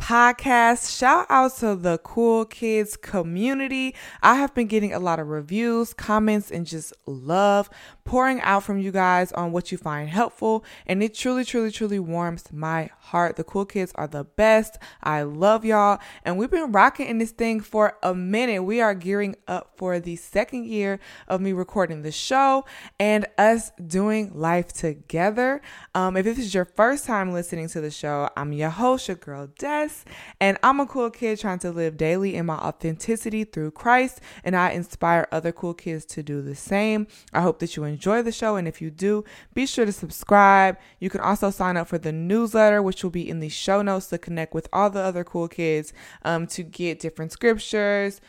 podcast. Shout out to the cool kids community. I have been getting a lot of reviews, comments, and just love pouring out from you guys on what you find helpful. And it truly, truly, truly warms my heart. The cool kids are the best. I love y'all. And we've been rocking in this thing for a minute. We are gearing up for the second year of me recording the show and us doing life together. Um, if this is your first time listening to the show, I'm your host, your girl Des, and I'm a cool kid trying to live daily in my authenticity through Christ. And I inspire other cool kids to do the same. I hope that you enjoy enjoy the show. And if you do, be sure to subscribe. You can also sign up for the newsletter, which will be in the show notes to connect with all the other cool kids um, to get different scriptures,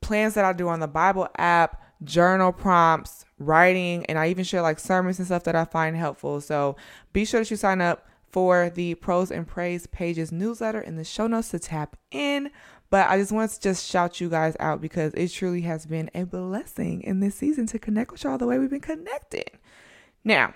plans that I do on the Bible app, journal prompts, writing, and I even share like sermons and stuff that I find helpful. So be sure that you sign up for the Prose and Praise Pages newsletter in the show notes to tap in. But I just want to just shout you guys out because it truly has been a blessing in this season to connect with y'all the way we've been connecting. Now,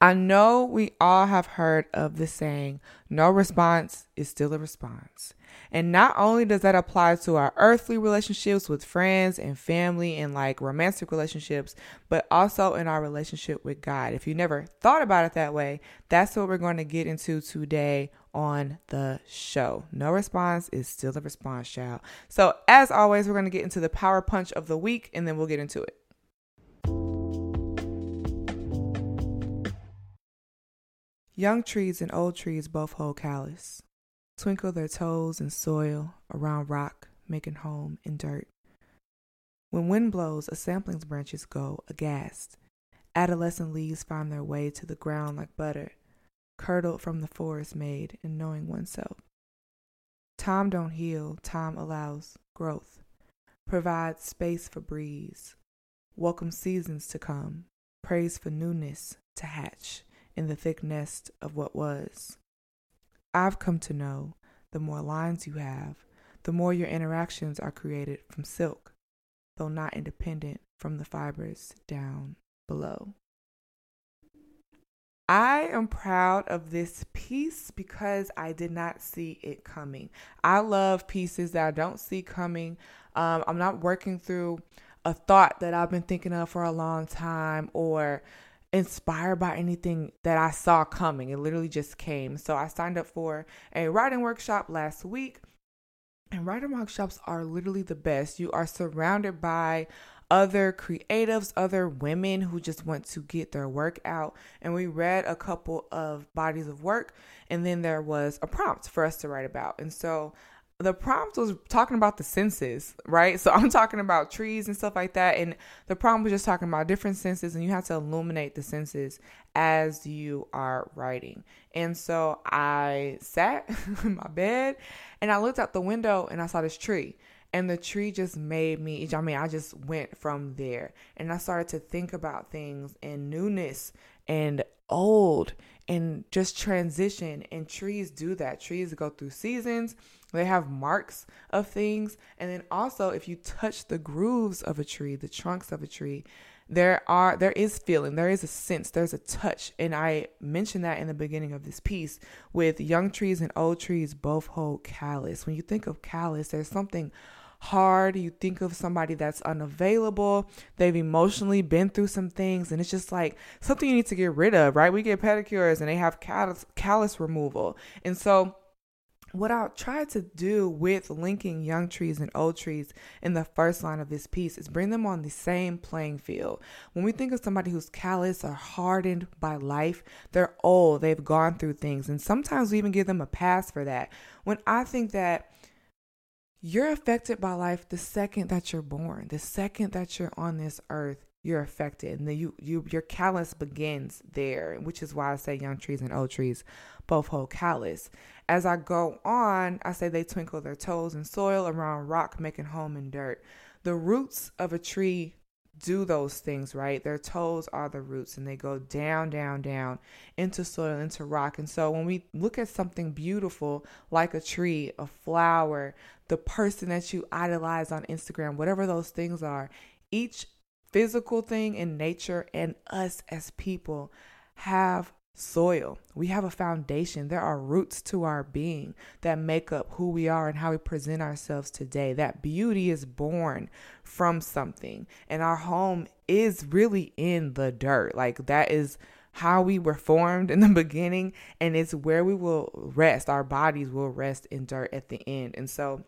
I know we all have heard of the saying, no response is still a response. And not only does that apply to our earthly relationships with friends and family and like romantic relationships, but also in our relationship with God. If you never thought about it that way, that's what we're going to get into today on the show. No response is still a response, child. So, as always, we're going to get into the power punch of the week and then we'll get into it. Young trees and old trees both hold callous, twinkle their toes in soil around rock, making home in dirt. When wind blows, a sampling's branches go aghast. Adolescent leaves find their way to the ground like butter curdled from the forest made in knowing oneself. Time don't heal, time allows growth, provides space for breeze, welcome seasons to come, praise for newness to hatch in the thick nest of what was. I've come to know the more lines you have, the more your interactions are created from silk, though not independent from the fibers down below. I am proud of this piece because I did not see it coming. I love pieces that I don't see coming. Um, I'm not working through a thought that I've been thinking of for a long time or inspired by anything that I saw coming. It literally just came. So I signed up for a writing workshop last week. And writing workshops are literally the best. You are surrounded by other creatives, other women who just want to get their work out. And we read a couple of bodies of work, and then there was a prompt for us to write about. And so the prompt was talking about the senses, right? So I'm talking about trees and stuff like that. And the prompt was just talking about different senses, and you have to illuminate the senses as you are writing. And so I sat in my bed and I looked out the window and I saw this tree and the tree just made me i mean i just went from there and i started to think about things and newness and old and just transition and trees do that trees go through seasons they have marks of things and then also if you touch the grooves of a tree the trunks of a tree there are there is feeling there is a sense there's a touch and i mentioned that in the beginning of this piece with young trees and old trees both hold callus when you think of callus there's something hard. You think of somebody that's unavailable. They've emotionally been through some things, and it's just like something you need to get rid of, right? We get pedicures and they have callus, callus removal. And so, what I tried to do with linking young trees and old trees in the first line of this piece is bring them on the same playing field. When we think of somebody who's callous or hardened by life, they're old, they've gone through things, and sometimes we even give them a pass for that. When I think that you're affected by life the second that you're born, the second that you're on this earth. You're affected, and the, you, you, your callus begins there, which is why I say young trees and old trees both hold callus. As I go on, I say they twinkle their toes in soil around rock, making home in dirt. the roots of a tree do those things, right? Their toes are the roots and they go down, down, down into soil, into rock. And so when we look at something beautiful like a tree, a flower, the person that you idolize on Instagram, whatever those things are, each physical thing in nature and us as people have soil. We have a foundation. There are roots to our being that make up who we are and how we present ourselves today. That beauty is born from something. And our home is really in the dirt. Like that is how we were formed in the beginning and it's where we will rest. Our bodies will rest in dirt at the end. And so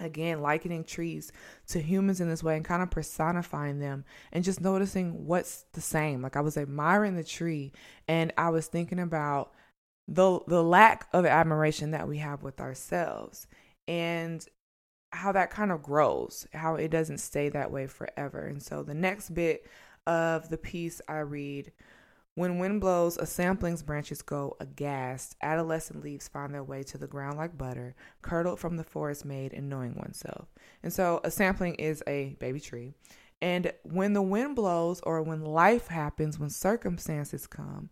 again likening trees to humans in this way and kind of personifying them and just noticing what's the same. Like i was admiring the tree and i was thinking about the the lack of admiration that we have with ourselves and how that kind of grows how it doesn't stay that way forever. And so the next bit of the piece i read when wind blows, a sampling's branches go aghast. Adolescent leaves find their way to the ground like butter, curdled from the forest made in knowing oneself. And so a sampling is a baby tree. And when the wind blows or when life happens, when circumstances come,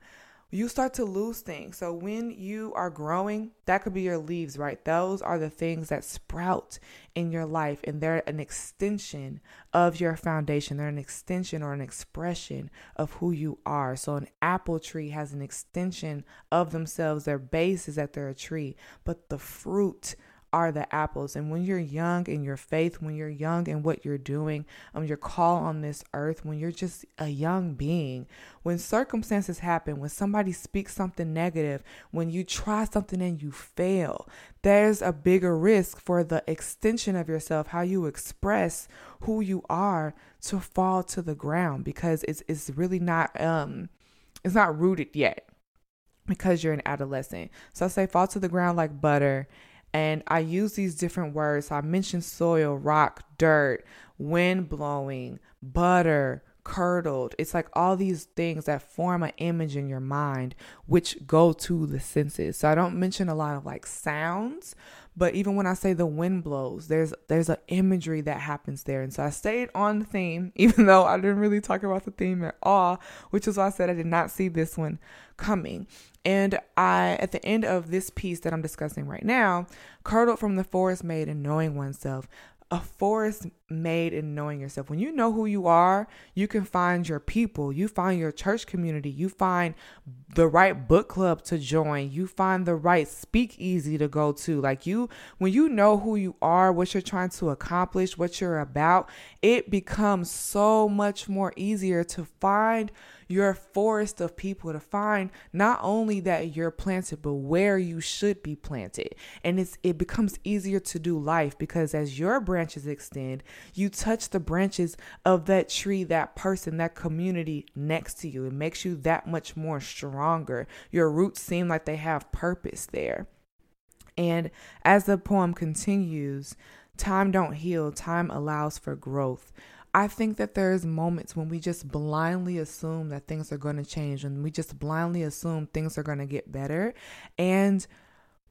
you start to lose things. So when you are growing, that could be your leaves, right? Those are the things that sprout in your life and they're an extension of your foundation. They're an extension or an expression of who you are. So an apple tree has an extension of themselves. Their base is that they're a tree, but the fruit are the apples. And when you're young in your faith, when you're young in what you're doing, um, your call on this earth, when you're just a young being, when circumstances happen, when somebody speaks something negative, when you try something and you fail, there's a bigger risk for the extension of yourself, how you express who you are to fall to the ground because it's it's really not um it's not rooted yet because you're an adolescent. So I say fall to the ground like butter and I use these different words. I mentioned soil, rock, dirt, wind blowing, butter, curdled. It's like all these things that form an image in your mind, which go to the senses. So I don't mention a lot of like sounds, but even when I say the wind blows, there's there's an imagery that happens there. And so I stayed on the theme, even though I didn't really talk about the theme at all, which is why I said I did not see this one coming. And I, at the end of this piece that I'm discussing right now, curdled from the forest made in knowing oneself, a forest made in knowing yourself. When you know who you are, you can find your people, you find your church community, you find the right book club to join, you find the right speakeasy to go to. Like you, when you know who you are, what you're trying to accomplish, what you're about, it becomes so much more easier to find your forest of people to find not only that you're planted, but where you should be planted. And it's it becomes easier to do life because as your branches extend, you touch the branches of that tree, that person, that community next to you. It makes you that much more stronger. Your roots seem like they have purpose there. And as the poem continues, time don't heal, time allows for growth. I think that there's moments when we just blindly assume that things are going to change and we just blindly assume things are going to get better. And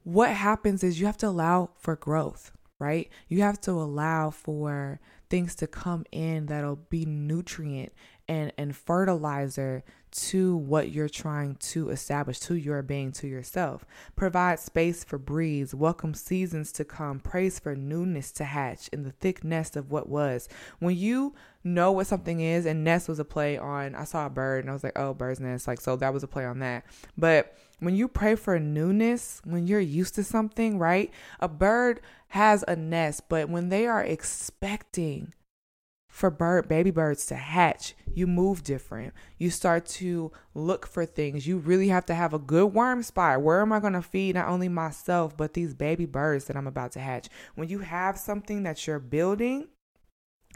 what happens is you have to allow for growth, right? You have to allow for things to come in that'll be nutrient and, and fertilizer to what you're trying to establish, to your being, to yourself. Provide space for breeze, welcome seasons to come, praise for newness to hatch in the thick nest of what was. When you know what something is, and nest was a play on, I saw a bird and I was like, oh, bird's nest. Like, so that was a play on that. But when you pray for newness, when you're used to something, right? A bird has a nest, but when they are expecting, for bird baby birds to hatch. You move different. You start to look for things. You really have to have a good worm spot where am i going to feed not only myself but these baby birds that i'm about to hatch? When you have something that you're building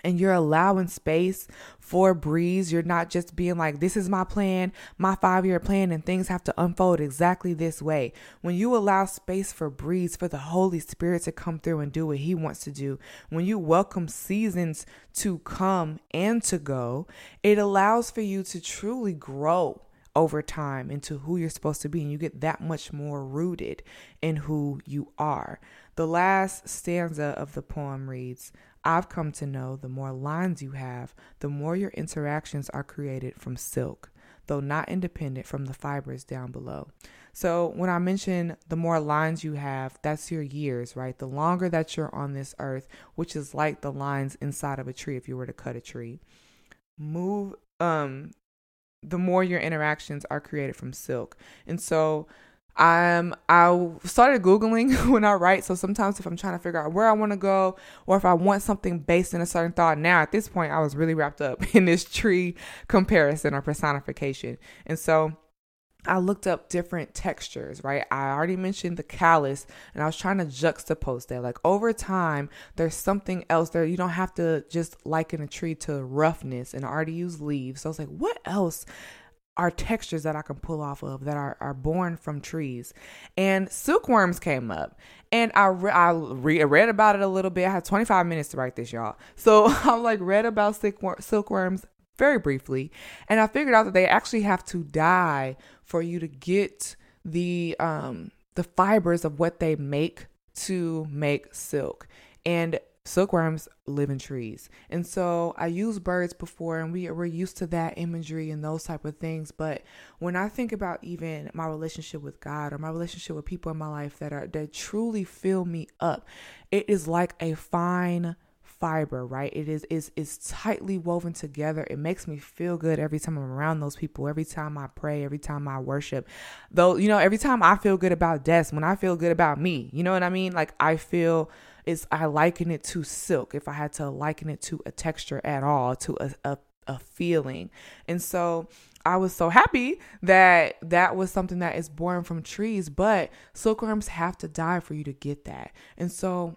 and you're allowing space for breeze. You're not just being like, this is my plan, my five year plan, and things have to unfold exactly this way. When you allow space for breeze, for the Holy Spirit to come through and do what He wants to do, when you welcome seasons to come and to go, it allows for you to truly grow over time into who you're supposed to be, and you get that much more rooted in who you are. The last stanza of the poem reads, I've come to know the more lines you have, the more your interactions are created from silk, though not independent from the fibers down below. So, when I mention the more lines you have, that's your years, right? The longer that you're on this earth, which is like the lines inside of a tree if you were to cut a tree. Move um the more your interactions are created from silk. And so I'm I started googling when I write. So sometimes if I'm trying to figure out where I want to go or if I want something based in a certain thought, now at this point I was really wrapped up in this tree comparison or personification. And so I looked up different textures, right? I already mentioned the callus and I was trying to juxtapose that. Like over time, there's something else there. You don't have to just liken a tree to roughness and I already use leaves. So I was like, what else are textures that I can pull off of that are, are born from trees? And silkworms came up and I, re- I re- read about it a little bit. I had 25 minutes to write this, y'all. So I like read about silkworm- silkworms very briefly and I figured out that they actually have to die for you to get the um the fibers of what they make to make silk. And silkworms live in trees. And so I used birds before and we were used to that imagery and those type of things. But when I think about even my relationship with God or my relationship with people in my life that are that truly fill me up, it is like a fine fiber, right? It is is is tightly woven together. It makes me feel good every time I'm around those people, every time I pray, every time I worship. Though, you know, every time I feel good about Des, when I feel good about me, you know what I mean? Like I feel is I liken it to silk if I had to liken it to a texture at all, to a, a, a feeling. And so I was so happy that that was something that is born from trees, but silkworms have to die for you to get that. And so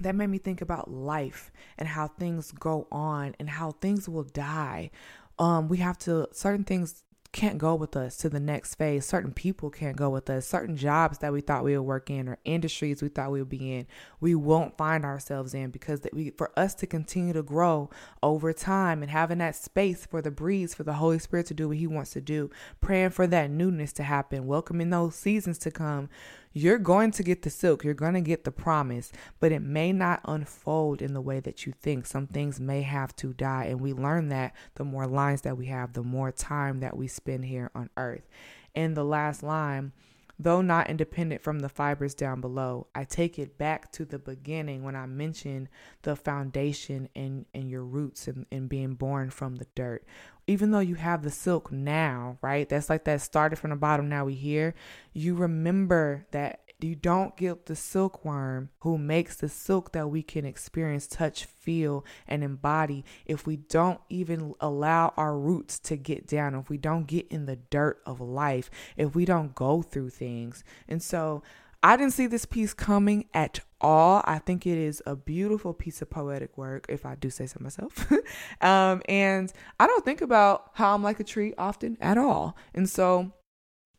that made me think about life and how things go on and how things will die. Um, we have to certain things can't go with us to the next phase. Certain people can't go with us. Certain jobs that we thought we would work in or industries we thought we would be in, we won't find ourselves in because we for us to continue to grow over time and having that space for the breeze for the Holy Spirit to do what he wants to do, praying for that newness to happen, welcoming those seasons to come you're going to get the silk, you're going to get the promise, but it may not unfold in the way that you think. Some things may have to die. And we learn that the more lines that we have, the more time that we spend here on earth. And the last line, though not independent from the fibers down below, I take it back to the beginning when I mentioned the foundation and, and your roots and, and being born from the dirt even though you have the silk now, right? That's like that started from the bottom, now we here. You remember that you don't get the silkworm who makes the silk that we can experience, touch, feel, and embody if we don't even allow our roots to get down, if we don't get in the dirt of life, if we don't go through things. And so I didn't see this piece coming at all. I think it is a beautiful piece of poetic work, if I do say so myself. um, and I don't think about how I'm like a tree often at all. And so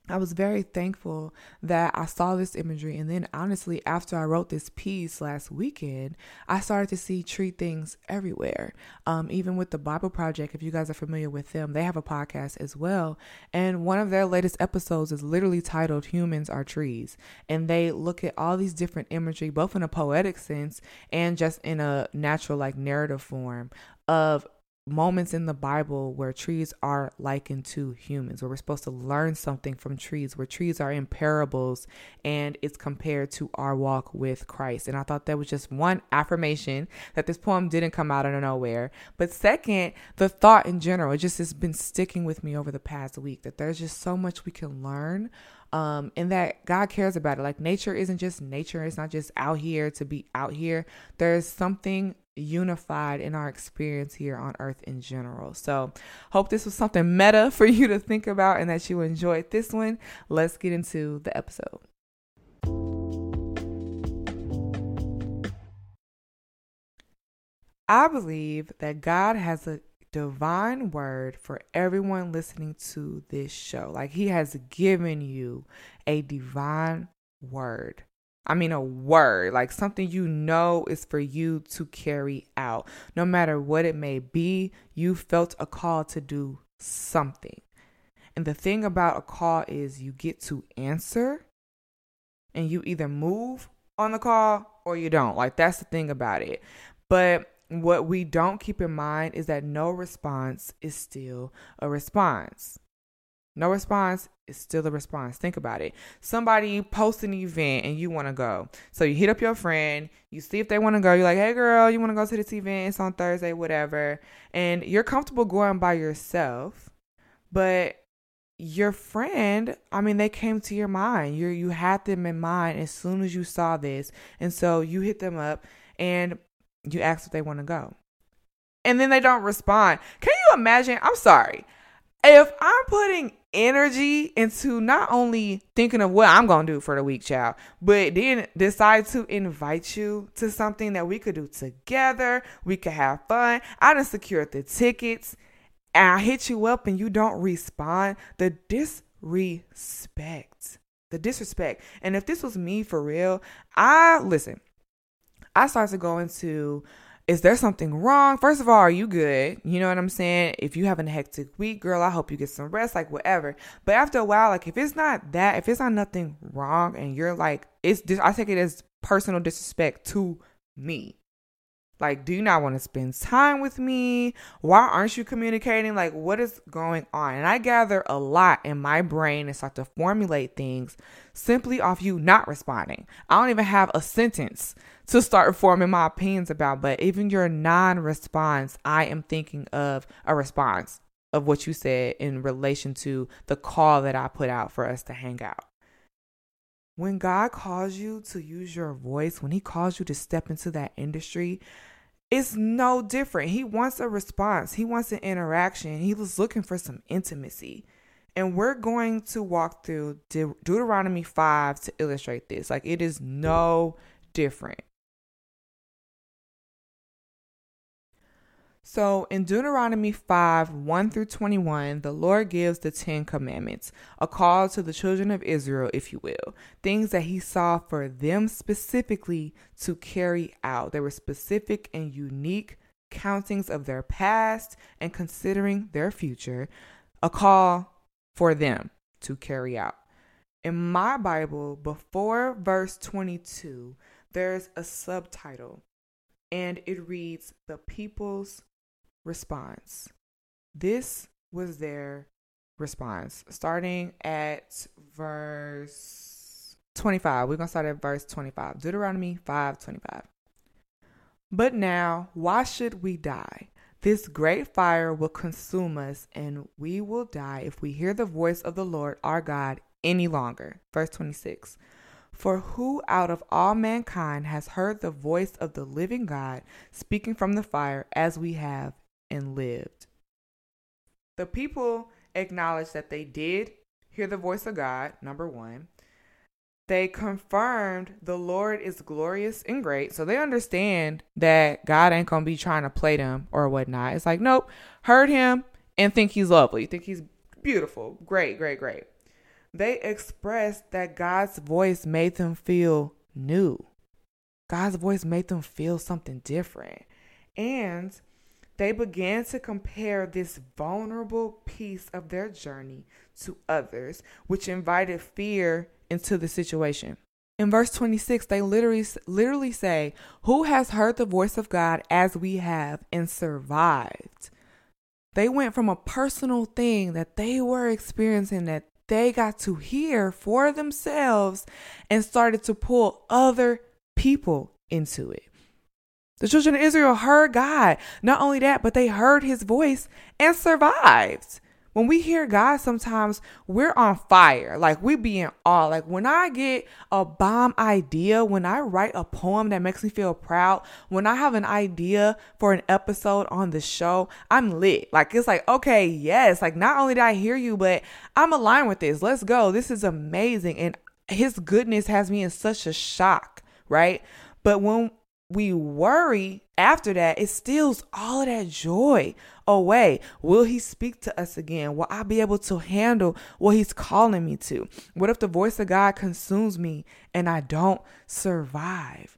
I was very thankful that I saw this imagery. And then, honestly, after I wrote this piece last weekend, I started to see tree things everywhere. Um, even with the Bible Project, if you guys are familiar with them, they have a podcast as well. And one of their latest episodes is literally titled Humans Are Trees. And they look at all these different imagery, both in a poetic sense and just in a natural, like narrative form of moments in the Bible where trees are likened to humans, where we're supposed to learn something from trees, where trees are in parables and it's compared to our walk with Christ. And I thought that was just one affirmation that this poem didn't come out of nowhere. But second, the thought in general, it just has been sticking with me over the past week that there's just so much we can learn um, and that God cares about it. Like nature isn't just nature, it's not just out here to be out here. There's something unified in our experience here on earth in general. So, hope this was something meta for you to think about and that you enjoyed this one. Let's get into the episode. I believe that God has a divine word for everyone listening to this show. Like he has given you a divine word. I mean, a word, like something you know is for you to carry out. No matter what it may be, you felt a call to do something. And the thing about a call is you get to answer and you either move on the call or you don't. Like, that's the thing about it. But what we don't keep in mind is that no response is still a response. No response is still a response. Think about it. Somebody posts an event and you want to go. So you hit up your friend, you see if they want to go. You're like, hey, girl, you want to go to this event? It's on Thursday, whatever. And you're comfortable going by yourself. But your friend, I mean, they came to your mind. You you had them in mind as soon as you saw this. And so you hit them up and you ask if they want to go. And then they don't respond. Can you imagine? I'm sorry. If I'm putting energy into not only thinking of what I'm to do for the week, child, but then decide to invite you to something that we could do together. We could have fun. I done secured the tickets and I hit you up and you don't respond. The disrespect. The disrespect. And if this was me for real, I listen, I started to go into is there something wrong? First of all, are you good? You know what I'm saying? If you have a hectic week, girl, I hope you get some rest, like whatever. But after a while, like if it's not that, if it's not nothing wrong, and you're like, it's, I take it as personal disrespect to me. Like, do you not want to spend time with me? Why aren't you communicating? Like, what is going on? And I gather a lot in my brain and start to formulate things simply off you not responding. I don't even have a sentence to start forming my opinions about, but even your non response, I am thinking of a response of what you said in relation to the call that I put out for us to hang out. When God calls you to use your voice, when He calls you to step into that industry, it's no different. He wants a response, He wants an interaction. He was looking for some intimacy. And we're going to walk through De- Deuteronomy 5 to illustrate this. Like, it is no different. So in Deuteronomy 5 1 through 21, the Lord gives the Ten Commandments, a call to the children of Israel, if you will, things that He saw for them specifically to carry out. They were specific and unique countings of their past and considering their future, a call for them to carry out. In my Bible, before verse 22, there's a subtitle and it reads, The People's response. This was their response. Starting at verse 25. We're going to start at verse 25. Deuteronomy 5 25. But now, why should we die? This great fire will consume us, and we will die if we hear the voice of the Lord our God any longer. Verse 26. For who out of all mankind has heard the voice of the living God speaking from the fire as we have and lived. The people acknowledged that they did hear the voice of God, number one. They confirmed the Lord is glorious and great. So they understand that God ain't going to be trying to play them or whatnot. It's like, nope, heard him and think he's lovely, think he's beautiful. Great, great, great. They expressed that God's voice made them feel new. God's voice made them feel something different. And they began to compare this vulnerable piece of their journey to others, which invited fear into the situation. In verse 26, they literally literally say, "Who has heard the voice of God as we have and survived?" They went from a personal thing that they were experiencing that they got to hear for themselves and started to pull other people into it. The children of Israel heard God. Not only that, but they heard his voice and survived. When we hear God, sometimes we're on fire. Like we be in awe. Like when I get a bomb idea, when I write a poem that makes me feel proud, when I have an idea for an episode on the show, I'm lit. Like it's like, okay, yes. Like not only did I hear you, but I'm aligned with this. Let's go. This is amazing. And his goodness has me in such a shock, right? But when we worry after that, it steals all of that joy away. Will he speak to us again? Will I be able to handle what he's calling me to? What if the voice of God consumes me and I don't survive?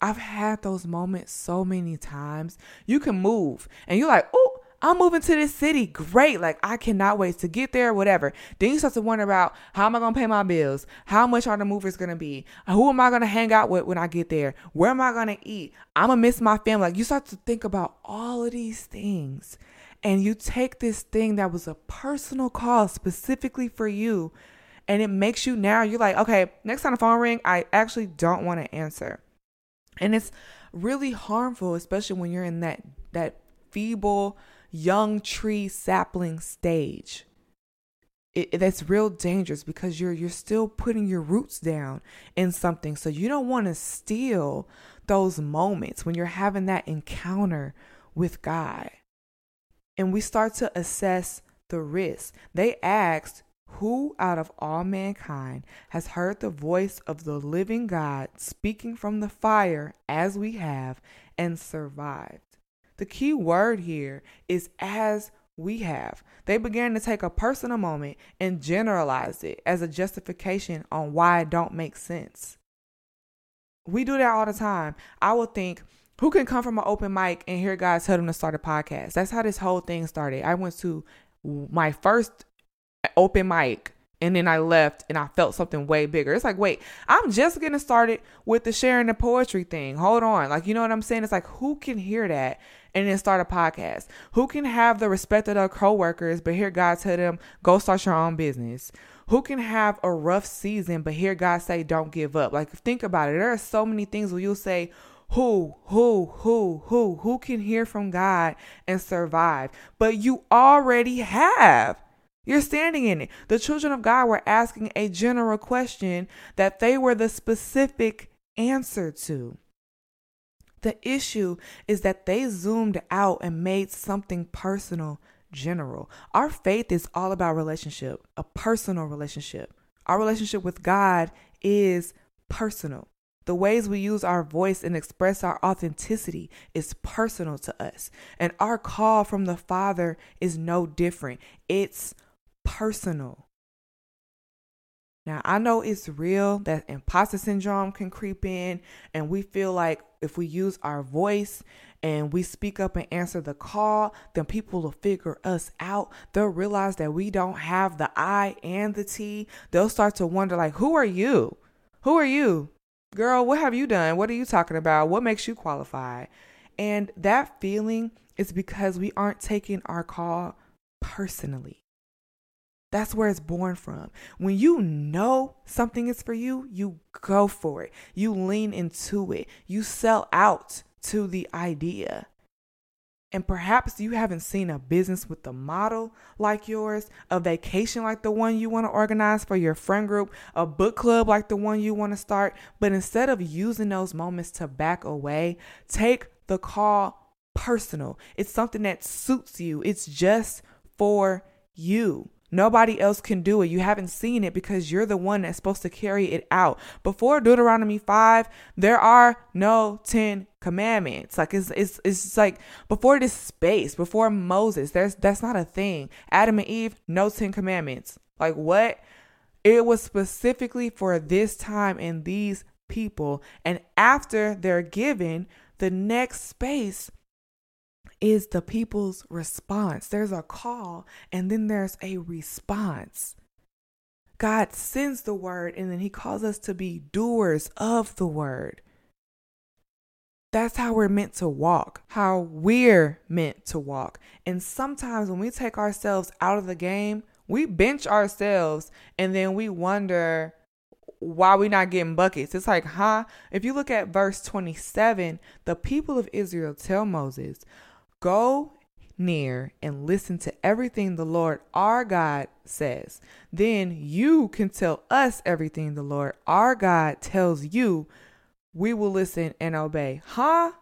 I've had those moments so many times. You can move and you're like, oh, I'm moving to this city. Great. Like, I cannot wait to get there, whatever. Then you start to wonder about how am I going to pay my bills? How much are the movers going to be? Who am I going to hang out with when I get there? Where am I going to eat? I'm going to miss my family. Like, you start to think about all of these things. And you take this thing that was a personal call specifically for you, and it makes you now, you're like, okay, next time the phone ring, I actually don't want to answer. And it's really harmful, especially when you're in that that feeble young tree sapling stage. It, it, that's real dangerous because you're you're still putting your roots down in something. So you don't want to steal those moments when you're having that encounter with God. And we start to assess the risk. They asked, who out of all mankind has heard the voice of the living God speaking from the fire as we have and survived? The key word here is as we have. They began to take a personal moment and generalize it as a justification on why it don't make sense. We do that all the time. I will think, who can come from an open mic and hear God tell them to start a podcast? That's how this whole thing started. I went to my first open mic and then I left and I felt something way bigger. It's like, wait, I'm just getting started with the sharing the poetry thing. Hold on. Like, you know what I'm saying? It's like, who can hear that and then start a podcast? Who can have the respect of their coworkers, but hear God tell them, go start your own business? Who can have a rough season, but hear God say, don't give up? Like, think about it. There are so many things where you'll say, who, who, who, who, who can hear from God and survive? But you already have. You're standing in it. The children of God were asking a general question that they were the specific answer to. The issue is that they zoomed out and made something personal general. Our faith is all about relationship, a personal relationship. Our relationship with God is personal. The ways we use our voice and express our authenticity is personal to us. And our call from the Father is no different. It's personal. Now, I know it's real that imposter syndrome can creep in, and we feel like if we use our voice and we speak up and answer the call, then people will figure us out. They'll realize that we don't have the I and the T. They'll start to wonder, like, who are you? Who are you? Girl, what have you done? What are you talking about? What makes you qualify? And that feeling is because we aren't taking our call personally. That's where it's born from. When you know something is for you, you go for it. You lean into it. You sell out to the idea. And perhaps you haven't seen a business with a model like yours, a vacation like the one you want to organize for your friend group, a book club like the one you want to start. But instead of using those moments to back away, take the call personal. It's something that suits you, it's just for you. Nobody else can do it. You haven't seen it because you're the one that's supposed to carry it out. Before Deuteronomy 5, there are no 10 commandments. Like it's it's it's like before this space, before Moses, there's that's not a thing. Adam and Eve, no 10 commandments. Like what? It was specifically for this time and these people. And after they're given, the next space is the people's response. There's a call and then there's a response. God sends the word and then he calls us to be doers of the word. That's how we're meant to walk, how we're meant to walk. And sometimes when we take ourselves out of the game, we bench ourselves and then we wonder why we're not getting buckets. It's like, huh? If you look at verse 27, the people of Israel tell Moses, Go near and listen to everything the Lord our God says. Then you can tell us everything the Lord our God tells you. We will listen and obey. Huh?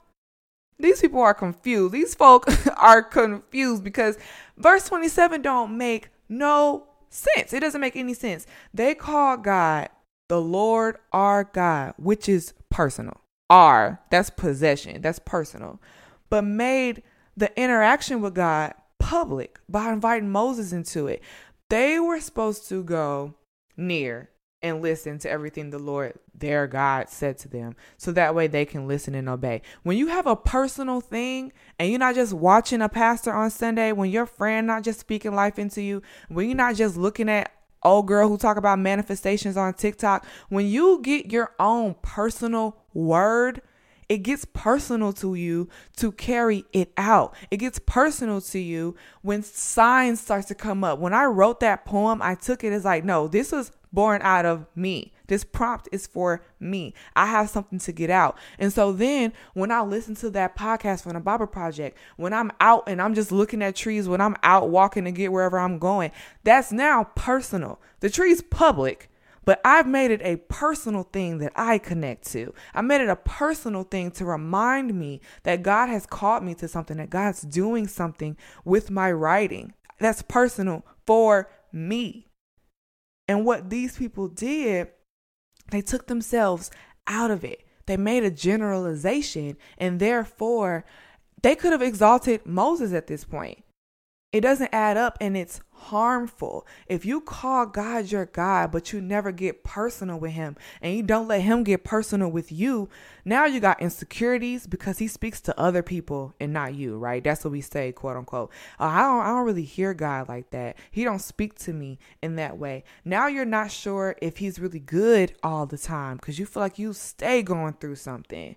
These people are confused. These folk are confused because verse 27 don't make no sense. It doesn't make any sense. They call God the Lord our God, which is personal. Our, that's possession, that's personal. But made the interaction with God public by inviting Moses into it. They were supposed to go near and listen to everything the Lord, their God, said to them. So that way they can listen and obey. When you have a personal thing and you're not just watching a pastor on Sunday, when your friend not just speaking life into you, when you're not just looking at old girl who talk about manifestations on TikTok, when you get your own personal word, it gets personal to you to carry it out. It gets personal to you when signs start to come up. When I wrote that poem, I took it as like, no, this was born out of me. This prompt is for me. I have something to get out. And so then when I listen to that podcast from the Bible Project, when I'm out and I'm just looking at trees, when I'm out walking to get wherever I'm going, that's now personal. The tree's public, but I've made it a personal thing that I connect to. I made it a personal thing to remind me that God has called me to something, that God's doing something with my writing. That's personal for me. And what these people did, they took themselves out of it. They made a generalization, and therefore, they could have exalted Moses at this point. It doesn't add up and it's harmful. If you call God your God, but you never get personal with him and you don't let him get personal with you, now you got insecurities because he speaks to other people and not you, right? That's what we say, quote unquote. Uh, I don't I don't really hear God like that. He don't speak to me in that way. Now you're not sure if he's really good all the time because you feel like you stay going through something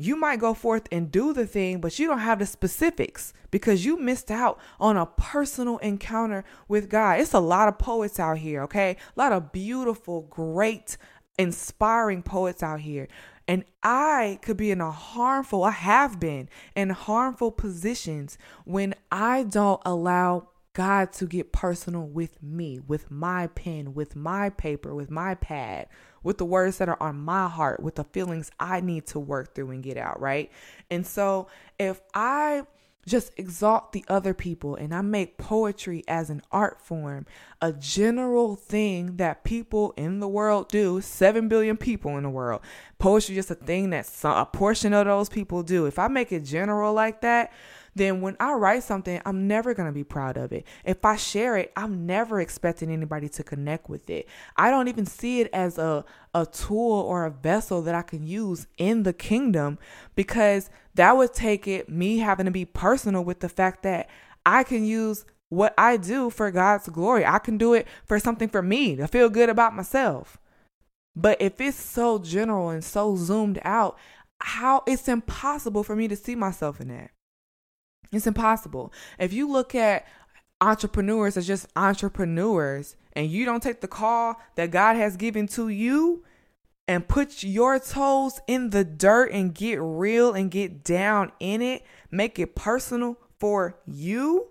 you might go forth and do the thing, but you don't have the specifics because you missed out on a personal encounter with God. It's a lot of poets out here, okay? A lot of beautiful, great, inspiring poets out here. And I could be in a harmful, I have been in harmful positions when I don't allow God to get personal with me, with my pen, with my paper, with my pad, with the words that are on my heart, with the feelings I need to work through and get out, right? And so if I just exalt the other people and I make poetry as an art form, a general thing that people in the world do, 7 billion people in the world. Poetry just a thing that some, a portion of those people do. If I make it general like that, then when I write something, I'm never going to be proud of it. If I share it, I'm never expecting anybody to connect with it. I don't even see it as a, a tool or a vessel that I can use in the kingdom because that would take it me having to be personal with the fact that I can use what I do for God's glory. I can do it for something for me to feel good about myself. But if it's so general and so zoomed out, how it's impossible for me to see myself in that. It's impossible. If you look at entrepreneurs as just entrepreneurs and you don't take the call that God has given to you and put your toes in the dirt and get real and get down in it, make it personal for you,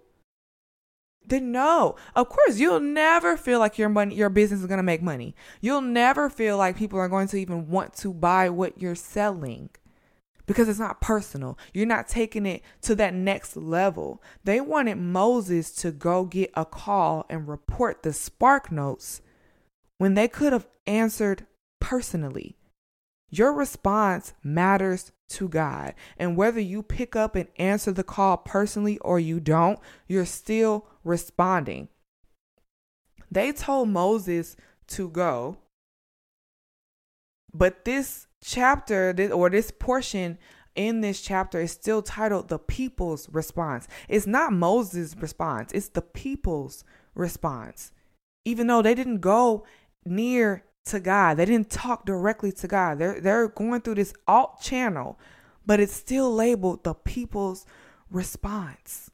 then no. Of course, you'll never feel like your money your business is going to make money. You'll never feel like people are going to even want to buy what you're selling because it's not personal. You're not taking it to that next level. They wanted Moses to go get a call and report the spark notes when they could have answered personally. Your response matters to God. And whether you pick up and answer the call personally or you don't, you're still responding. They told Moses to go, but this chapter or this portion in this chapter is still titled the people's response. It's not Moses' response, it's the people's response. Even though they didn't go near to God, they didn't talk directly to God. They're they're going through this alt channel, but it's still labeled the people's response.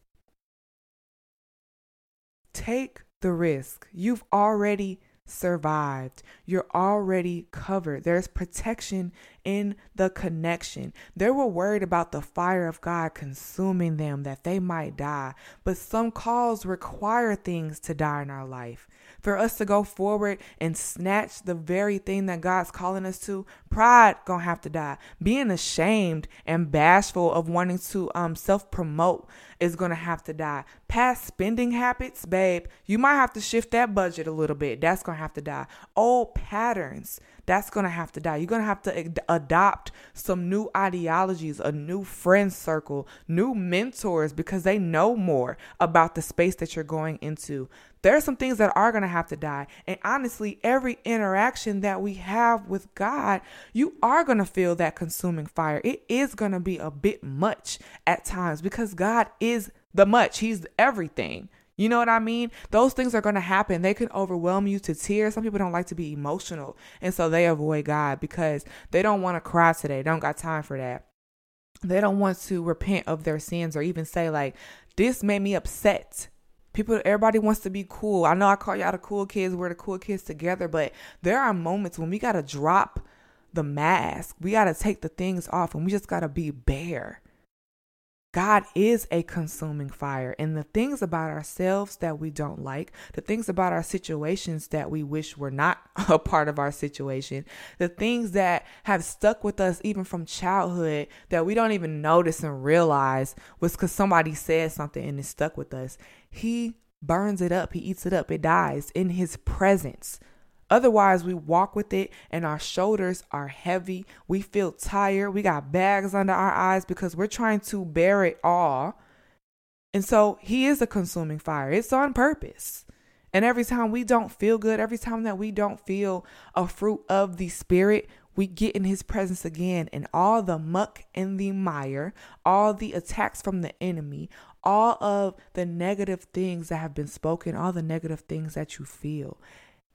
Take the risk. You've already survived. You're already covered. There's protection in the connection. They were worried about the fire of God consuming them, that they might die. But some calls require things to die in our life for us to go forward and snatch the very thing that God's calling us to, pride gonna have to die. Being ashamed and bashful of wanting to um self promote is gonna have to die. Past spending habits, babe, you might have to shift that budget a little bit. That's gonna have to die. Old patterns That's to have to die. You're to have to ad- adopt some new ideologies, a new friend circle, new mentors because they know more about the space that you're going into. There are some things that are going to have to die. And honestly, every interaction that we have with God, you are going to feel that consuming fire. It is going to be a bit much at times because God is the much, He's everything. You know what I mean? Those things are going to happen. They can overwhelm you to tears. Some people don't like to be emotional, and so they avoid God because they don't want to cry today. They don't got time for that. They don't want to repent of their sins or even say like, "This made me upset." People, everybody wants to be cool. I know I call y'all the cool kids. We're the cool kids together, but there are moments when we gotta drop the mask. We gotta take the things off, and we just gotta be bare God is a consuming fire. And the things about ourselves that we don't like, the things about our situations that we wish were not a part of our situation, the things that have stuck with us even from childhood that we don't even notice and realize was because somebody said something and it stuck with us. He burns it up, he eats it up, it dies in his presence. Otherwise, we walk with it and our shoulders are heavy. We feel tired. We got bags under our eyes because we're trying to bear it all. And so he is a consuming fire. It's on purpose. And every time we don't feel good, every time that we don't feel a fruit of the spirit, we get in his presence again and all the muck and the mire, all the attacks from the enemy, all of the negative things that have been spoken, all the negative things that you feel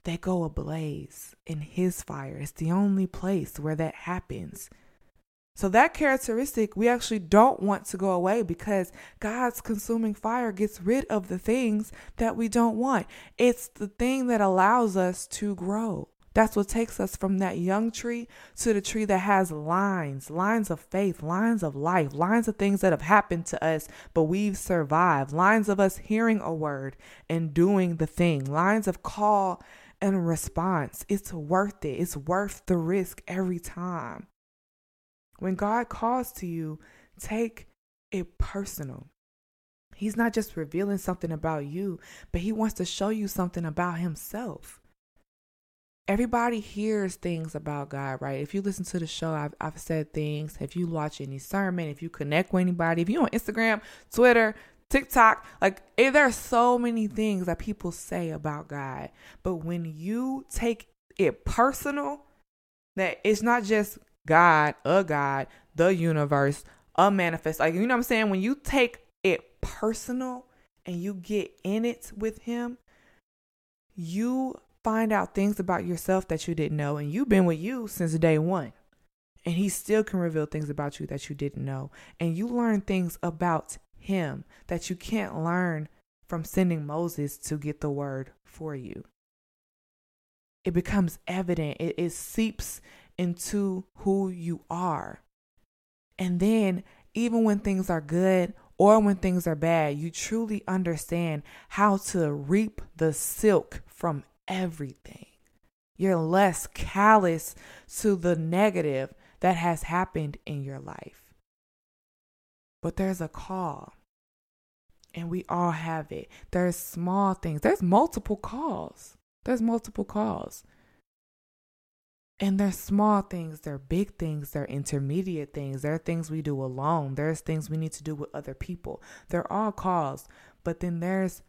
they go ablaze in his fire. It's the only place where that happens. So, that characteristic we actually don't want to go away because God's consuming fire gets rid of the things that we don't want. It's the thing that allows us to grow. That's what takes us from that young tree to the tree that has lines, lines of faith, lines of life, lines of things that have happened to us, but we've survived, lines of us hearing a word and doing the thing, lines of call and response. It's worth it. It's worth the risk every time. When God calls to you, take it personal. He's not just revealing something about you, but He wants to show you something about Himself. Everybody hears things about God, right? If you listen to the show, I've, I've said things. If you watch any sermon, if you connect with anybody, if you're on Instagram, Twitter, TikTok, like eh, there are so many things that people say about God. But when you take it personal, that it's not just God, a God, the universe, a manifest. Like, you know what I'm saying? When you take it personal and you get in it with Him, you find out things about yourself that you didn't know. And you've been with you since day one. And He still can reveal things about you that you didn't know. And you learn things about him that you can't learn from sending Moses to get the word for you. It becomes evident, it, it seeps into who you are. And then, even when things are good or when things are bad, you truly understand how to reap the silk from everything. You're less callous to the negative that has happened in your life. But there's a call. And we all have it. There's small things. There's multiple calls. There's multiple calls. And there's small things, there are big things, there are intermediate things, there are things we do alone, there's things we need to do with other people. They're all calls, but then there's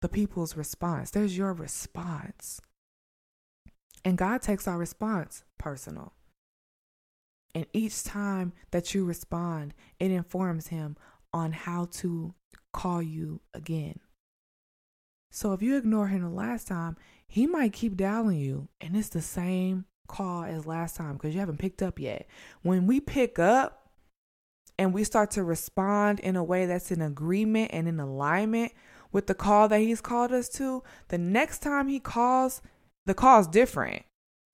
the people's response. There's your response. And God takes our response personal. And each time that you respond, it informs him on how to call you again. So if you ignore him the last time, he might keep dialing you and it's the same call as last time because you haven't picked up yet. When we pick up and we start to respond in a way that's in agreement and in alignment with the call that he's called us to, the next time he calls, the call is different.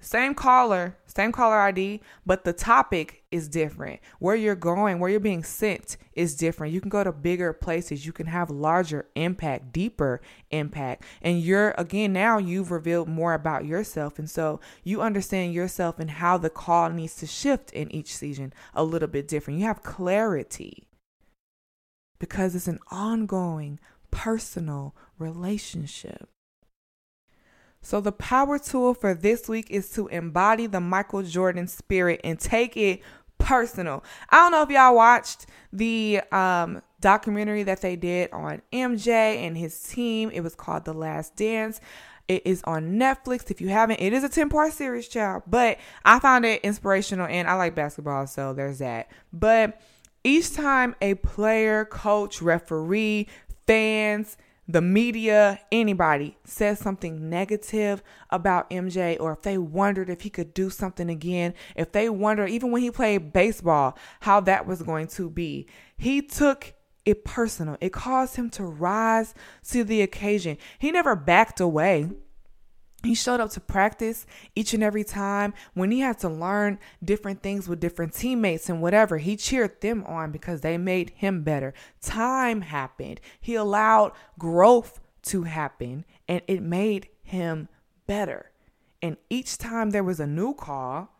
Same caller, same caller ID, but the topic is different. Where you're going, where you're being sent is different. You can go to bigger places, you can have larger impact, deeper impact. And you're, again, now you've revealed more about yourself. And so you understand yourself and how the call needs to shift in each season a little bit different. You have clarity because it's an ongoing personal relationship. So, the power tool for this week is to embody the Michael Jordan spirit and take it personal. I don't know if y'all watched the um, documentary that they did on MJ and his team. It was called The Last Dance. It is on Netflix. If you haven't, it is a 10 part series, child. But I found it inspirational and I like basketball, so there's that. But each time a player, coach, referee, fans, the media, anybody says something negative about MJ, or if they wondered if he could do something again, if they wondered, even when he played baseball, how that was going to be, he took it personal. It caused him to rise to the occasion. He never backed away. He showed up to practice each and every time when he had to learn different things with different teammates and whatever. He cheered them on because they made him better. Time happened. He allowed growth to happen and it made him better. And each time there was a new call,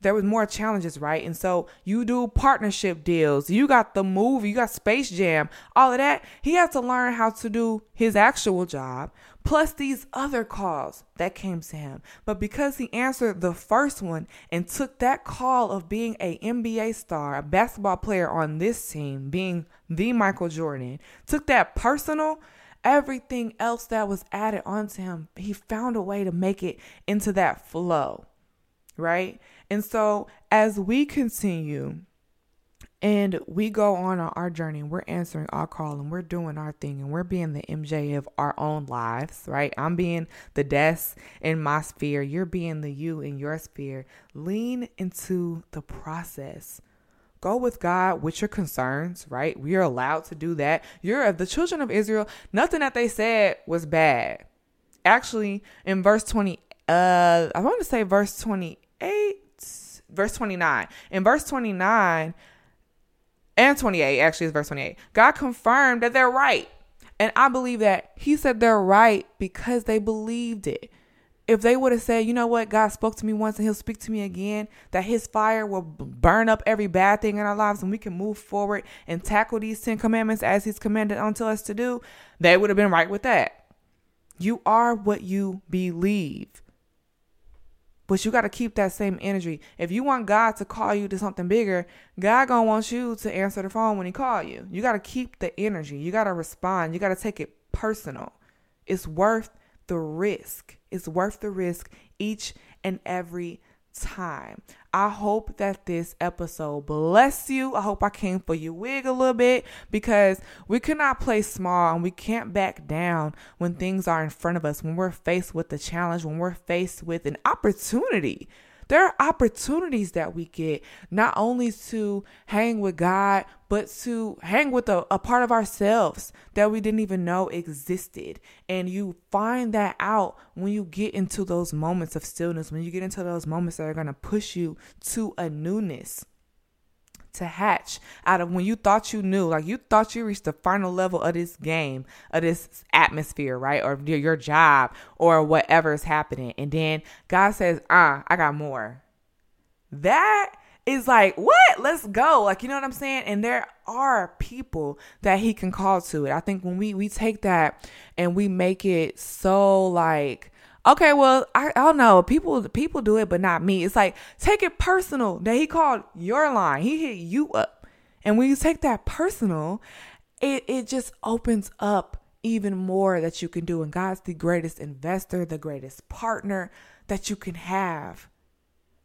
there was more challenges, right? And so you do partnership deals. You got the movie, you got Space Jam, all of that. He had to learn how to do his actual job, plus these other calls that came to him. But because he answered the first one and took that call of being a NBA star, a basketball player on this team, being the Michael Jordan, took that personal, everything else that was added onto him, he found a way to make it into that flow, right? And so as we continue and we go on our journey, we're answering our call and we're doing our thing and we're being the MJ of our own lives, right? I'm being the Des in my sphere. You're being the you in your sphere. Lean into the process. Go with God with your concerns, right? We are allowed to do that. You're the children of Israel. Nothing that they said was bad. Actually, in verse 20, uh, I want to say verse 28 verse 29. In verse 29 and 28, actually, it's verse 28, God confirmed that they're right. And I believe that He said they're right because they believed it. If they would have said, you know what, God spoke to me once and He'll speak to me again, that His fire will burn up every bad thing in our lives and we can move forward and tackle these 10 commandments as He's commanded unto us to do, they would have been right with that. You are what you believe. But you got to keep that same energy. If you want God to call you to something bigger, God gonna want you to answer the phone when He call you. You got to keep the energy. You got to respond. You got to take it personal. It's worth the risk. It's worth the risk each and every time. I hope that this episode bless you. I hope I came for your wig a little bit because we cannot play small and we can't back down when things are in front of us, when we're faced with a challenge, when we're faced with an opportunity. There are opportunities that we get not only to hang with God, but to hang with a, a, part of ourselves that we didn't even know existed. And you find that out when you get into those moments of stillness, when you get into those moments that are going to push you to a newness to hatch out of when you thought you knew, like you thought you reached the final level of this game, of this atmosphere, right? Or your job or whatever is happening. And then God says, ah, I got more. That is like, what? Let's go. Like, you know what I'm saying? And there are people that he can call to it. I think when we we take that and we make it so like okay, well, I, I don't know. People people do it, but not me. It's like take it personal that he called your line. He hit you up. And when you take that personal, it, it just opens up even more that you can do. And God's the greatest investor, the greatest partner that you can have.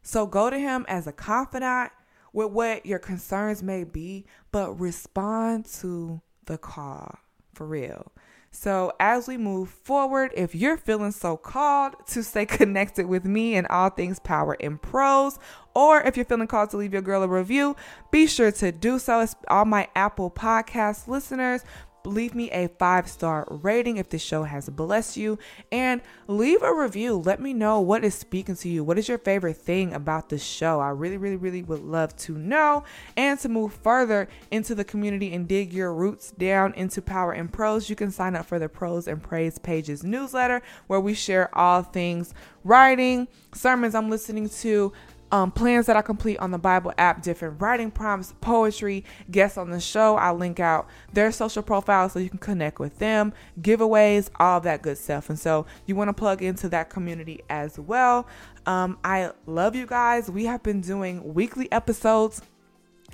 So go to him as a confidant with what your concerns may be, but respond to the call for real. So, as we move forward, if you're feeling so called to stay connected with me and all things power and Prose, or if you're feeling called to leave your girl a review, be sure to do so. It's all my Apple Podcast listeners leave me a five star rating if this show has blessed you and leave a review. Let me know what is speaking to you. What is your favorite thing about the show? I really really really would love to know. And to move further into the community and dig your roots down into power and prose you can sign up for the prose and praise pages newsletter where we share all things writing sermons i'm listening to um, plans that I complete on the Bible app, different writing prompts, poetry, guests on the show. I link out their social profiles so you can connect with them, giveaways, all that good stuff. And so you want to plug into that community as well. Um, I love you guys. We have been doing weekly episodes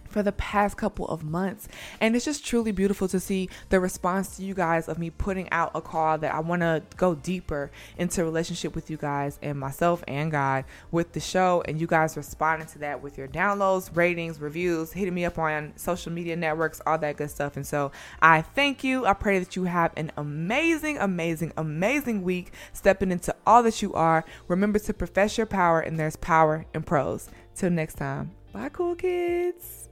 for the past couple of months. And it's just truly beautiful to see the response to you guys of me putting out a call that I want to go deeper into relationship with you guys and myself and God with the show. And you guys responding to that with your downloads, ratings, reviews, hitting me up on social media networks, all that good stuff. And so I thank you. I pray that you have an amazing, amazing, amazing week stepping into all that you are. Remember to profess your power, and there's power in prose. Till next time. Bye, cool kids.